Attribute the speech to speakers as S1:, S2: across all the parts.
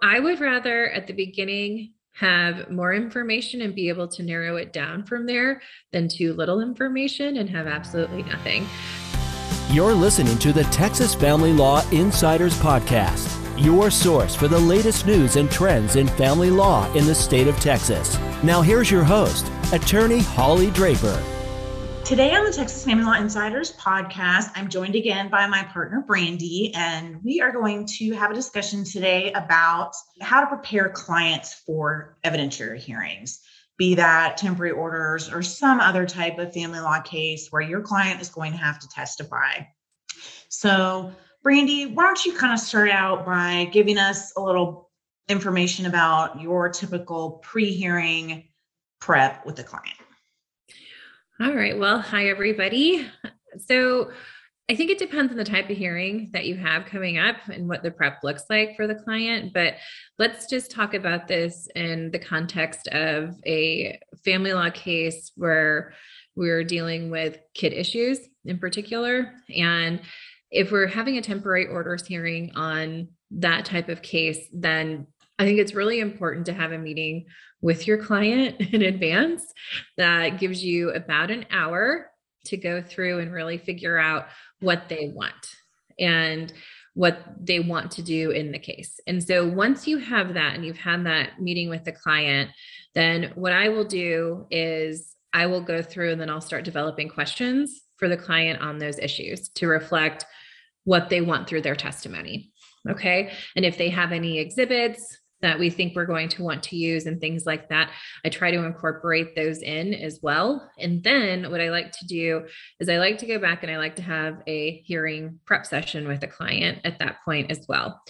S1: I would rather at the beginning have more information and be able to narrow it down from there than too little information and have absolutely nothing.
S2: You're listening to the Texas Family Law Insiders Podcast, your source for the latest news and trends in family law in the state of Texas. Now, here's your host, Attorney Holly Draper.
S3: Today on the Texas Family Law Insiders podcast, I'm joined again by my partner, Brandy, and we are going to have a discussion today about how to prepare clients for evidentiary hearings, be that temporary orders or some other type of family law case where your client is going to have to testify. So, Brandy, why don't you kind of start out by giving us a little information about your typical pre hearing prep with the client?
S1: All right. Well, hi, everybody. So, I think it depends on the type of hearing that you have coming up and what the prep looks like for the client. But let's just talk about this in the context of a family law case where we're dealing with kid issues in particular. And if we're having a temporary orders hearing on that type of case, then I think it's really important to have a meeting with your client in advance that gives you about an hour to go through and really figure out what they want and what they want to do in the case. And so once you have that and you've had that meeting with the client, then what I will do is I will go through and then I'll start developing questions for the client on those issues to reflect what they want through their testimony. Okay. And if they have any exhibits, that we think we're going to want to use and things like that. I try to incorporate those in as well. And then what I like to do is I like to go back and I like to have a hearing prep session with a client at that point as well.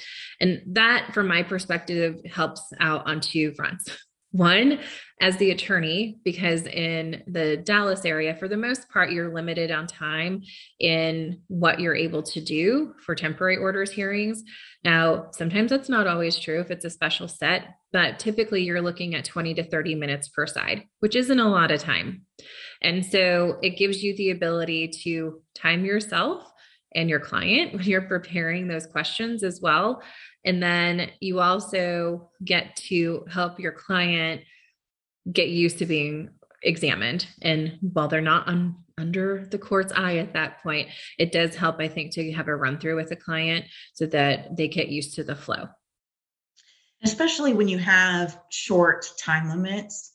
S1: And that, from my perspective, helps out on two fronts. One, as the attorney, because in the Dallas area, for the most part, you're limited on time in what you're able to do for temporary orders hearings. Now, sometimes that's not always true if it's a special set, but typically you're looking at 20 to 30 minutes per side, which isn't a lot of time. And so it gives you the ability to time yourself and your client when you're preparing those questions as well. And then you also get to help your client get used to being examined. And while they're not on under the court's eye at that point, it does help, I think, to have a run through with a client so that they get used to the flow.
S3: Especially when you have short time limits,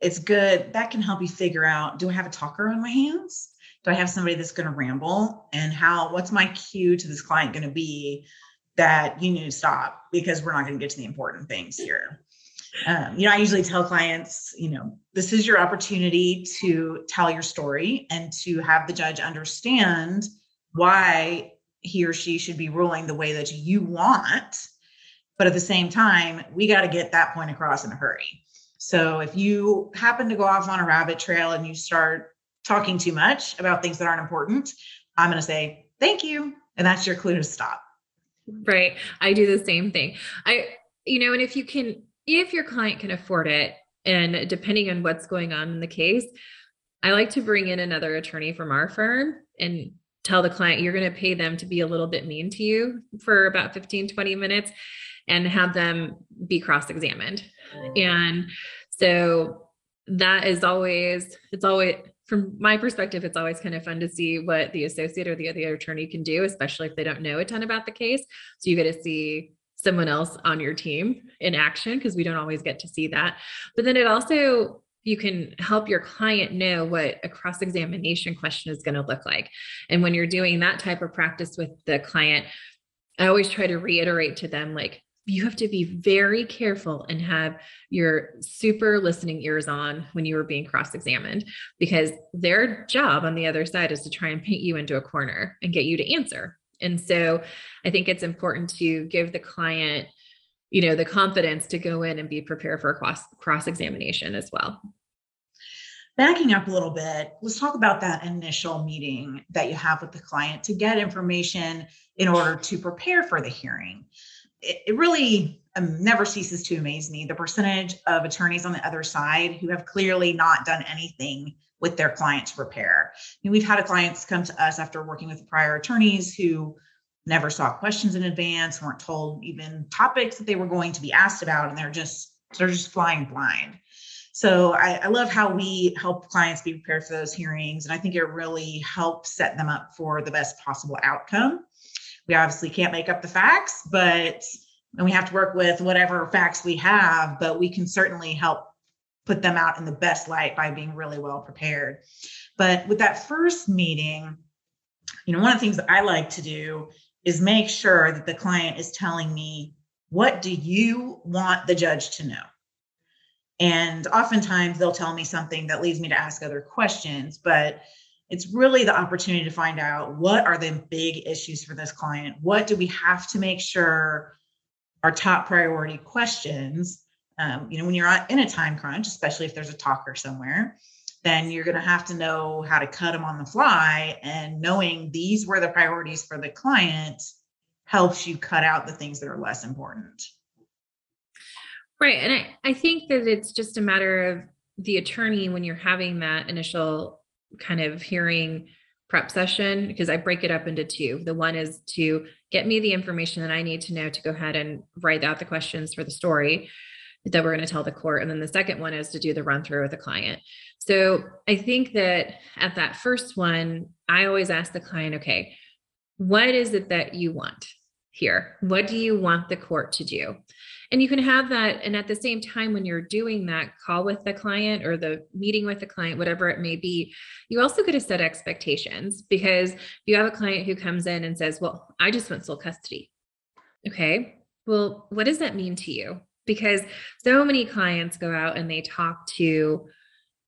S3: it's good. That can help you figure out do I have a talker on my hands? Do I have somebody that's going to ramble? And how, what's my cue to this client going to be that you need to stop because we're not going to get to the important things here? Um, you know, I usually tell clients, you know, this is your opportunity to tell your story and to have the judge understand why he or she should be ruling the way that you want. But at the same time, we got to get that point across in a hurry. So if you happen to go off on a rabbit trail and you start talking too much about things that aren't important, I'm going to say, thank you. And that's your clue to stop.
S1: Right. I do the same thing. I, you know, and if you can if your client can afford it, and depending on what's going on in the case, I like to bring in another attorney from our firm and tell the client you're going to pay them to be a little bit mean to you for about 15, 20 minutes and have them be cross examined. And so that is always, it's always, from my perspective, it's always kind of fun to see what the associate or the other attorney can do, especially if they don't know a ton about the case. So you get to see someone else on your team in action because we don't always get to see that. But then it also you can help your client know what a cross examination question is going to look like. And when you're doing that type of practice with the client, I always try to reiterate to them like you have to be very careful and have your super listening ears on when you are being cross examined because their job on the other side is to try and paint you into a corner and get you to answer and so I think it's important to give the client, you know, the confidence to go in and be prepared for a cross cross examination as well.
S3: Backing up a little bit, let's talk about that initial meeting that you have with the client to get information in order to prepare for the hearing. It, it really um, never ceases to amaze me the percentage of attorneys on the other side who have clearly not done anything with their client to prepare. I mean, we've had clients come to us after working with prior attorneys who never saw questions in advance, weren't told even topics that they were going to be asked about, and they're just they're just flying blind. So I, I, love how we help clients be prepared for those hearings. And I think it really helps set them up for the best possible outcome. We obviously can't make up the facts, but and we have to work with whatever facts we have, but we can certainly help put them out in the best light by being really well prepared. But with that first meeting, you know, one of the things that I like to do is make sure that the client is telling me, what do you want the judge to know? And oftentimes they'll tell me something that leads me to ask other questions, but it's really the opportunity to find out what are the big issues for this client? What do we have to make sure our top priority questions? Um, you know, when you're in a time crunch, especially if there's a talker somewhere, then you're going to have to know how to cut them on the fly. And knowing these were the priorities for the client helps you cut out the things that are less important.
S1: Right. And I, I think that it's just a matter of the attorney when you're having that initial kind of hearing prep session, because I break it up into two. The one is to get me the information that I need to know to go ahead and write out the questions for the story that we're going to tell the court. And then the second one is to do the run through with the client. So I think that at that first one, I always ask the client, okay, what is it that you want here? What do you want the court to do? And you can have that and at the same time when you're doing that call with the client or the meeting with the client whatever it may be you also get to set expectations because you have a client who comes in and says well i just want sole custody. Okay well what does that mean to you? Because so many clients go out and they talk to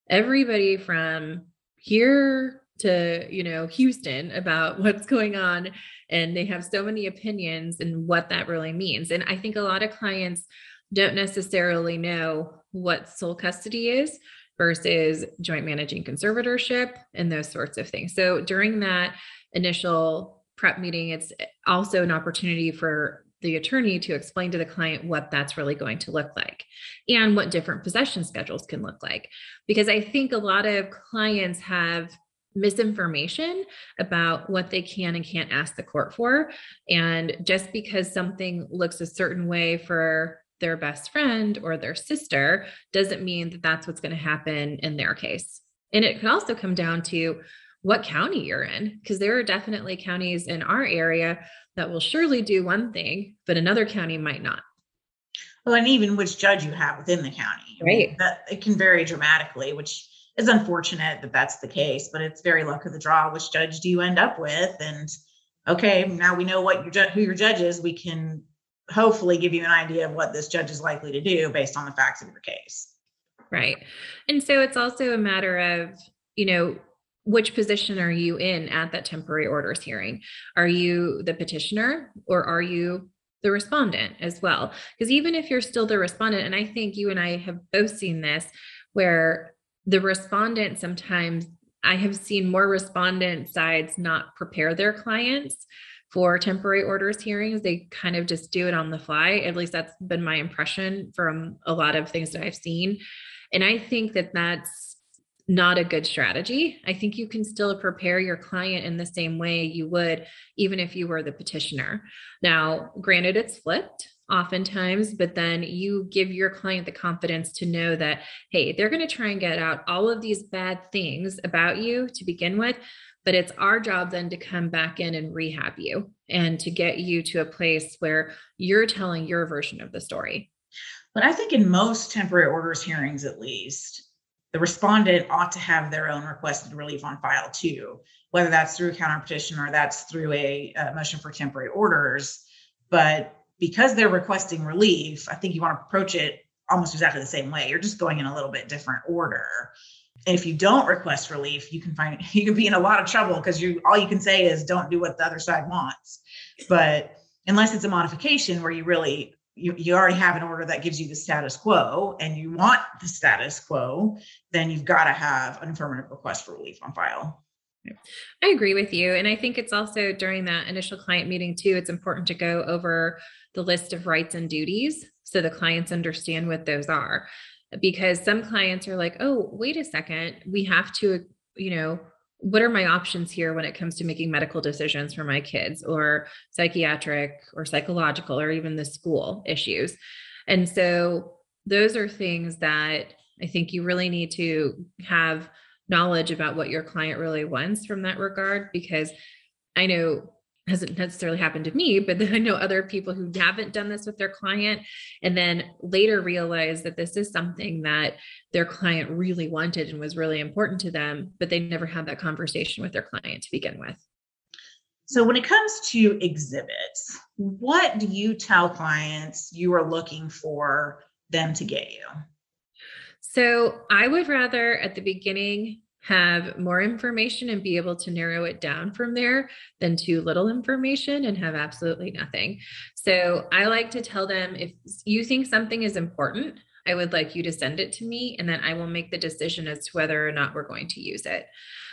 S1: everybody from here to you know houston about what's going on and they have so many opinions and what that really means. And i think a lot of clients don't necessarily know what sole custody is versus joint managing conservatorship and those sorts of things. So during that initial prep meeting it's also an opportunity for the attorney to explain to the client what that's really going to look like and what different possession schedules can look like. Because i think a lot of clients have misinformation about what they can and can't ask the court for. And just because something looks a certain way for their best friend or their sister doesn't mean that that's what's going to happen in their case. And it can also come down to what county you're in, because there are definitely counties in our area that will surely do one thing, but another county might not.
S3: Well, and even which judge you have within the county.
S1: Right. I mean,
S3: that it can vary dramatically, which it's unfortunate that that's the case, but it's very luck of the draw. Which judge do you end up with? And okay, now we know what your ju- who your judge is. We can hopefully give you an idea of what this judge is likely to do based on the facts of your case.
S1: Right. And so it's also a matter of, you know, which position are you in at that temporary orders hearing? Are you the petitioner or are you the respondent as well? Because even if you're still the respondent, and I think you and I have both seen this, where the respondent sometimes I have seen more respondent sides not prepare their clients for temporary orders hearings. They kind of just do it on the fly. At least that's been my impression from a lot of things that I've seen. And I think that that's not a good strategy. I think you can still prepare your client in the same way you would even if you were the petitioner. Now, granted, it's flipped oftentimes, but then you give your client the confidence to know that, hey, they're going to try and get out all of these bad things about you to begin with. But it's our job then to come back in and rehab you and to get you to a place where you're telling your version of the story.
S3: But I think in most temporary orders hearings, at least, the respondent ought to have their own requested relief on file too, whether that's through a counter petition or that's through a, a motion for temporary orders. But because they're requesting relief, I think you want to approach it almost exactly the same way. You're just going in a little bit different order. And if you don't request relief, you can find you can be in a lot of trouble because you all you can say is don't do what the other side wants. But unless it's a modification where you really you, you already have an order that gives you the status quo and you want the status quo, then you've got to have an affirmative request for relief on file.
S1: I agree with you. And I think it's also during that initial client meeting, too, it's important to go over the list of rights and duties so the clients understand what those are. Because some clients are like, oh, wait a second, we have to, you know, what are my options here when it comes to making medical decisions for my kids or psychiatric or psychological or even the school issues and so those are things that i think you really need to have knowledge about what your client really wants from that regard because i know hasn't necessarily happened to me, but then I know other people who haven't done this with their client and then later realize that this is something that their client really wanted and was really important to them, but they never had that conversation with their client to begin with.
S3: So, when it comes to exhibits, what do you tell clients you are looking for them to get you?
S1: So, I would rather at the beginning have more information and be able to narrow it down from there than too little information and have absolutely nothing. So I like to tell them if you think something is important, I would like you to send it to me and then I will make the decision as to whether or not we're going to use it.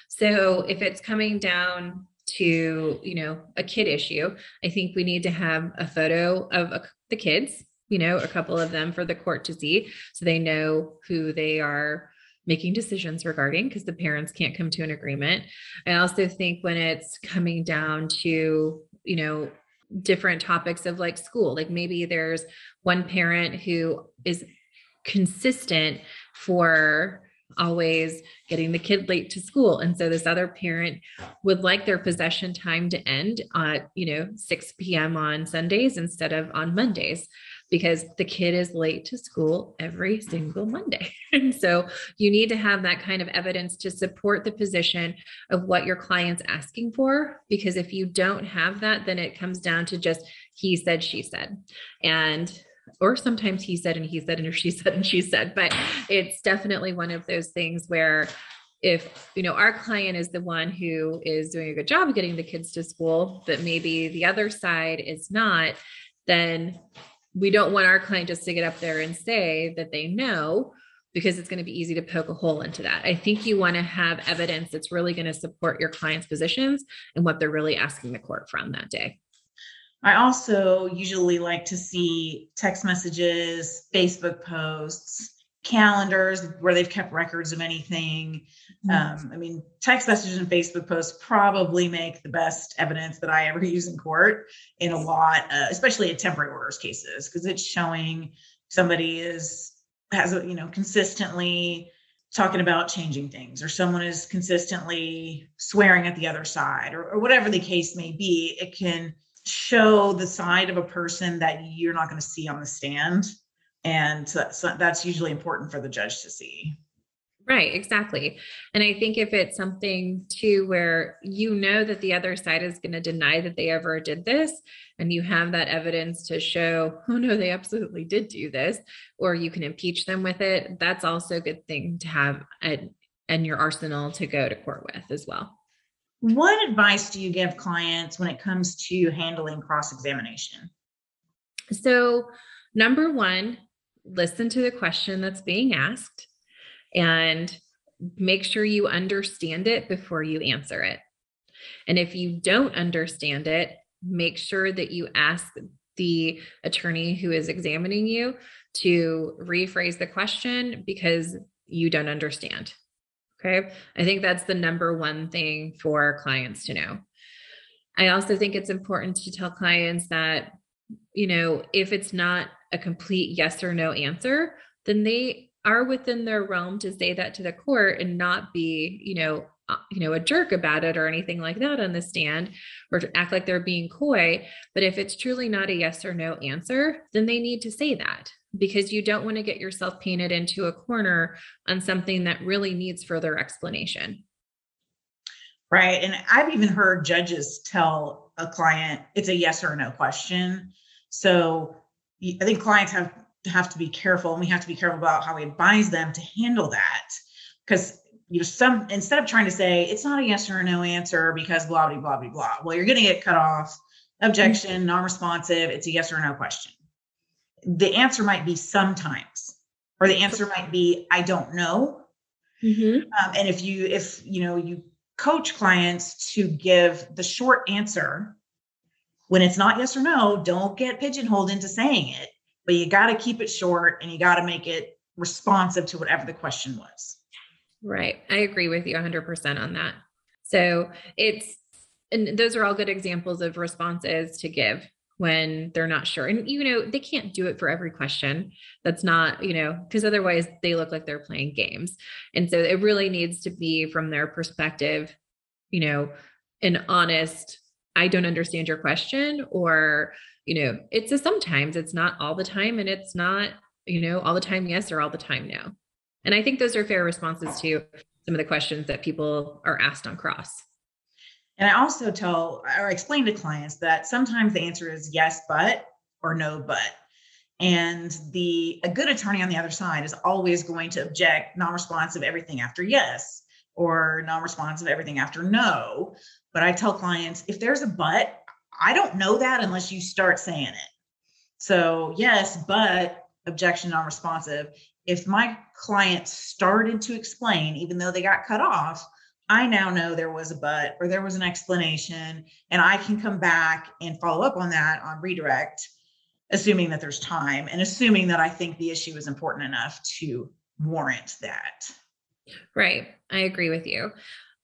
S1: So if it's coming down to, you know, a kid issue, I think we need to have a photo of a, the kids, you know, a couple of them for the court to see so they know who they are making decisions regarding because the parents can't come to an agreement. I also think when it's coming down to, you know, different topics of like school, like maybe there's one parent who is consistent for always getting the kid late to school and so this other parent would like their possession time to end at you know 6 p.m on sundays instead of on mondays because the kid is late to school every single Monday. And so you need to have that kind of evidence to support the position of what your client's asking for. Because if you don't have that, then it comes down to just he said, she said. And or sometimes he said and he said and she said and she said but it's definitely one of those things where if you know our client is the one who is doing a good job of getting the kids to school but maybe the other side is not then we don't want our client just to get up there and say that they know because it's going to be easy to poke a hole into that. I think you want to have evidence that's really going to support your client's positions and what they're really asking the court from that day.
S3: I also usually like to see text messages, Facebook posts, calendars where they've kept records of anything. Mm-hmm. Um, I mean, text messages and Facebook posts probably make the best evidence that I ever use in court in a lot, uh, especially in temporary orders cases, because it's showing somebody is has a, you know consistently talking about changing things or someone is consistently swearing at the other side or, or whatever the case may be it can show the side of a person that you're not going to see on the stand and so that's, that's usually important for the judge to see
S1: Right, exactly. And I think if it's something too where you know that the other side is going to deny that they ever did this, and you have that evidence to show, oh no, they absolutely did do this, or you can impeach them with it, that's also a good thing to have at, in your arsenal to go to court with as well.
S3: What advice do you give clients when it comes to handling cross examination?
S1: So, number one, listen to the question that's being asked and make sure you understand it before you answer it. And if you don't understand it, make sure that you ask the attorney who is examining you to rephrase the question because you don't understand. Okay. I think that's the number one thing for clients to know. I also think it's important to tell clients that, you know, if it's not a complete yes or no answer, then they are within their realm to say that to the court and not be, you know, uh, you know, a jerk about it or anything like that on the stand or to act like they're being coy. But if it's truly not a yes or no answer, then they need to say that because you don't want to get yourself painted into a corner on something that really needs further explanation.
S3: Right. And I've even heard judges tell a client it's a yes or no question. So I think clients have have to be careful and we have to be careful about how we advise them to handle that because you know some instead of trying to say it's not a yes or a no answer because blah blah blah blah blah well you're going to get cut off objection mm-hmm. non-responsive it's a yes or no question the answer might be sometimes or the answer might be i don't know mm-hmm. um, and if you if you know you coach clients to give the short answer when it's not yes or no, don't get pigeonholed into saying it, but you got to keep it short and you got to make it responsive to whatever the question was.
S1: Right. I agree with you 100% on that. So it's, and those are all good examples of responses to give when they're not sure. And, you know, they can't do it for every question. That's not, you know, because otherwise they look like they're playing games. And so it really needs to be from their perspective, you know, an honest, I don't understand your question, or, you know, it's a sometimes, it's not all the time, and it's not, you know, all the time yes or all the time no. And I think those are fair responses to some of the questions that people are asked on cross.
S3: And I also tell or explain to clients that sometimes the answer is yes, but or no, but. And the a good attorney on the other side is always going to object non-responsive everything after yes or non-responsive everything after no. But I tell clients if there's a but, I don't know that unless you start saying it. So yes, but objection non-responsive. If my client started to explain, even though they got cut off, I now know there was a but or there was an explanation, and I can come back and follow up on that on redirect, assuming that there's time and assuming that I think the issue is important enough to warrant that.
S1: Right. I agree with you.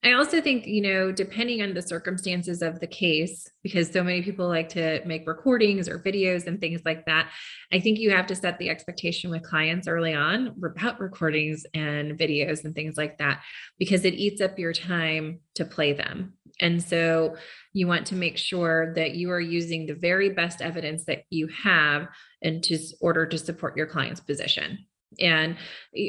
S1: I also think, you know, depending on the circumstances of the case, because so many people like to make recordings or videos and things like that, I think you have to set the expectation with clients early on about recordings and videos and things like that, because it eats up your time to play them. And so you want to make sure that you are using the very best evidence that you have in order to support your client's position and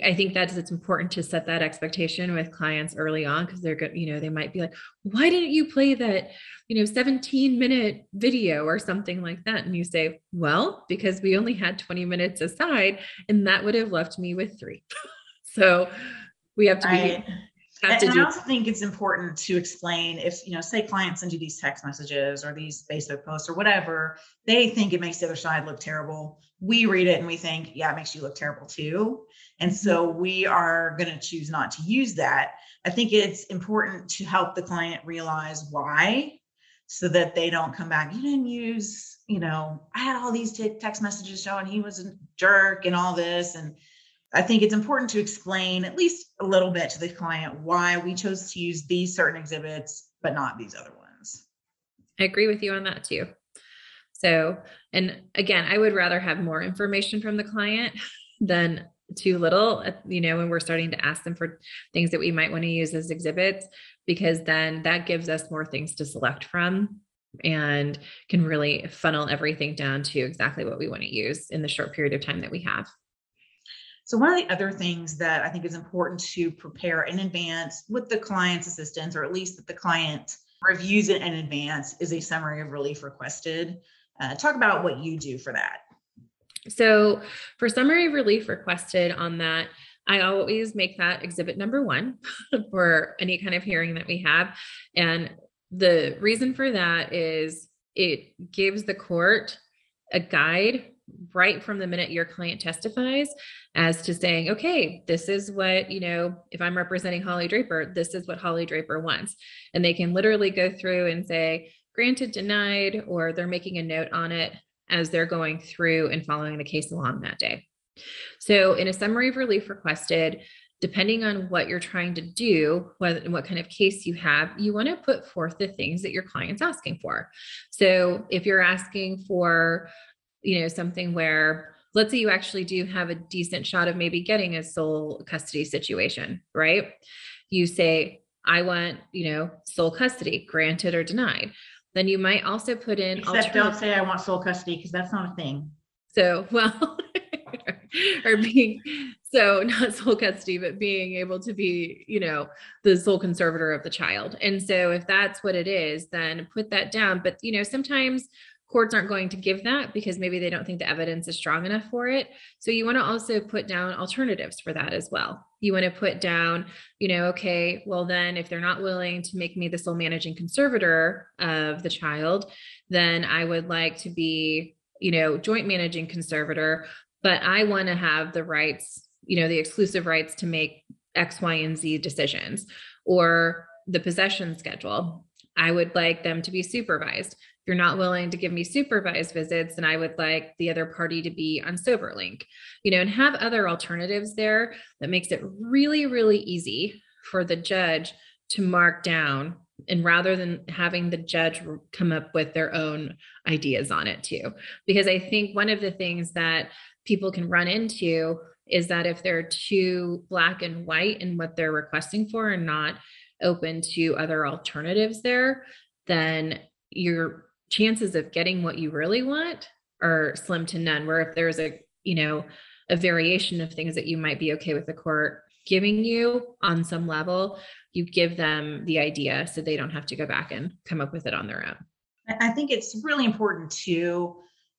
S1: i think that it's important to set that expectation with clients early on because they're good you know they might be like why didn't you play that you know 17 minute video or something like that? And you say well because we only had 20 minutes aside and that would have left me with three. So we have to be
S3: right. and, and I also think it's important to explain if you know, say clients send you these text messages or these Facebook posts or whatever, they think it makes the other side look terrible. We read it and we think, yeah, it makes you look terrible too. And so mm-hmm. we are going to choose not to use that. I think it's important to help the client realize why so that they don't come back. You didn't use, you know, I had all these text messages showing he was a jerk and all this. And I think it's important to explain at least a little bit to the client why we chose to use these certain exhibits, but not these other ones.
S1: I agree with you on that too. So, and again, I would rather have more information from the client than too little, you know, when we're starting to ask them for things that we might want to use as exhibits, because then that gives us more things to select from and can really funnel everything down to exactly what we want to use in the short period of time that we have.
S3: So one of the other things that I think is important to prepare in advance with the client's assistance, or at least that the client reviews it in advance, is a summary of relief requested. Uh, talk about what you do for that.
S1: So for summary of relief requested on that, I always make that exhibit number one for any kind of hearing that we have. And the reason for that is it gives the court a guide right from the minute your client testifies as to saying, okay, this is what, you know, if I'm representing Holly Draper, this is what Holly Draper wants. And they can literally go through and say, granted, denied, or they're making a note on it as they're going through and following the case along that day. So, in a summary of relief requested, depending on what you're trying to do, what, what kind of case you have, you want to put forth the things that your client's asking for. So, if you're asking for you know, something where let's say you actually do have a decent shot of maybe getting a sole custody situation, right? You say, I want, you know, sole custody, granted or denied. Then you might also put in
S3: except don't say I want sole custody because that's not a thing.
S1: So, well, or being so not sole custody, but being able to be, you know, the sole conservator of the child. And so if that's what it is, then put that down. But you know, sometimes courts aren't going to give that because maybe they don't think the evidence is strong enough for it. So you want to also put down alternatives for that as well. You want to put down, you know, okay, well, then if they're not willing to make me the sole managing conservator of the child, then I would like to be, you know, joint managing conservator, but I want to have the rights, you know, the exclusive rights to make X, Y, and Z decisions or the possession schedule. I would like them to be supervised if you're not willing to give me supervised visits, then I would like the other party to be on SoberLink, you know, and have other alternatives there that makes it really, really easy for the judge to mark down and rather than having the judge come up with their own ideas on it too. Because i think one of the things that people can run into is that if they're too black and white in what they're requesting for and not open to other alternatives there then your chances of getting what you really want are slim to none where if there's a you know a variation of things that you might be okay with the court giving you on some level you give them the idea so they don't have to go back and come up with it on their own.
S3: I think it's really important too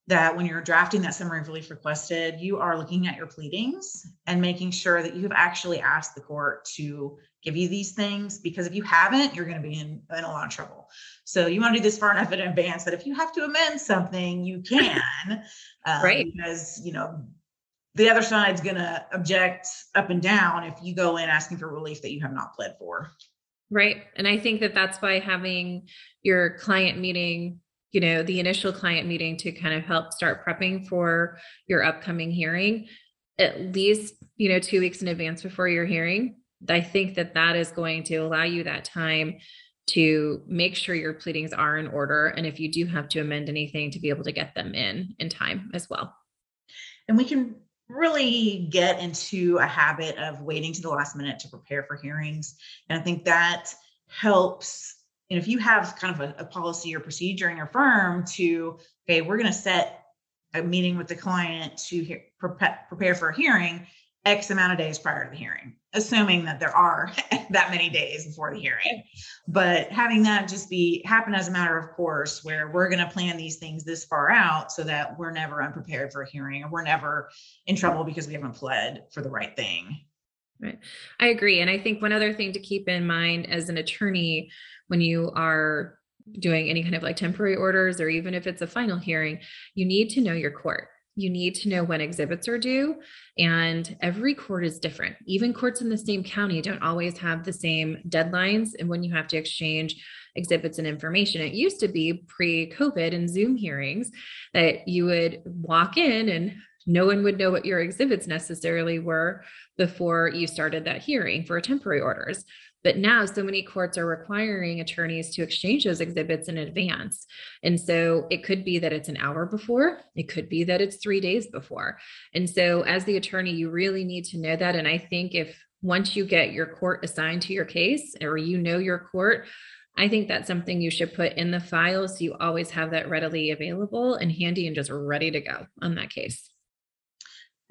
S3: that when you're drafting that summary of relief requested you are looking at your pleadings and making sure that you have actually asked the court to give you these things because if you haven't you're going to be in, in a lot of trouble so you want to do this far enough in advance that if you have to amend something you can
S1: um, right
S3: because you know the other side's going to object up and down if you go in asking for relief that you have not pled for.
S1: Right. And I think that that's why having your client meeting, you know, the initial client meeting to kind of help start prepping for your upcoming hearing at least, you know, 2 weeks in advance before your hearing. I think that that is going to allow you that time to make sure your pleadings are in order and if you do have to amend anything to be able to get them in in time as well.
S3: And we can really get into a habit of waiting to the last minute to prepare for hearings. And I think that helps. And if you have kind of a, a policy or procedure in your firm to, okay, we're going to set a meeting with the client to hear, prepare for a hearing, X amount of days prior to the hearing, assuming that there are that many days before the hearing. But having that just be happen as a matter of course, where we're going to plan these things this far out so that we're never unprepared for a hearing or we're never in trouble because we haven't pled for the right thing.
S1: Right. I agree. And I think one other thing to keep in mind as an attorney when you are doing any kind of like temporary orders or even if it's a final hearing, you need to know your court. You need to know when exhibits are due and every court is different. Even courts in the same county don't always have the same deadlines and when you have to exchange exhibits and information. It used to be pre-covid and zoom hearings that you would walk in and no one would know what your exhibits necessarily were before you started that hearing for temporary orders but now, so many courts are requiring attorneys to exchange those exhibits in advance. And so it could be that it's an hour before, it could be that it's three days before. And so, as the attorney, you really need to know that. And I think if once you get your court assigned to your case or you know your court, I think that's something you should put in the file so you always have that readily available and handy and just ready to go on that case.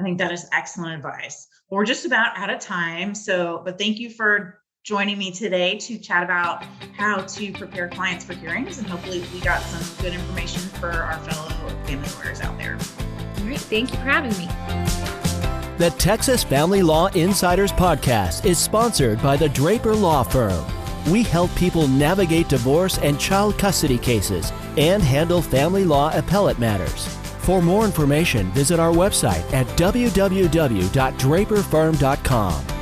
S3: I think that is excellent advice. Well, we're just about out of time. So, but thank you for joining me today to chat about how to prepare clients for hearings. And hopefully, we got some good information for our fellow family lawyers out there.
S1: All right. Thank you for having me.
S2: The Texas Family Law Insiders podcast is sponsored by the Draper Law Firm. We help people navigate divorce and child custody cases and handle family law appellate matters. For more information, visit our website at www.draperfirm.com.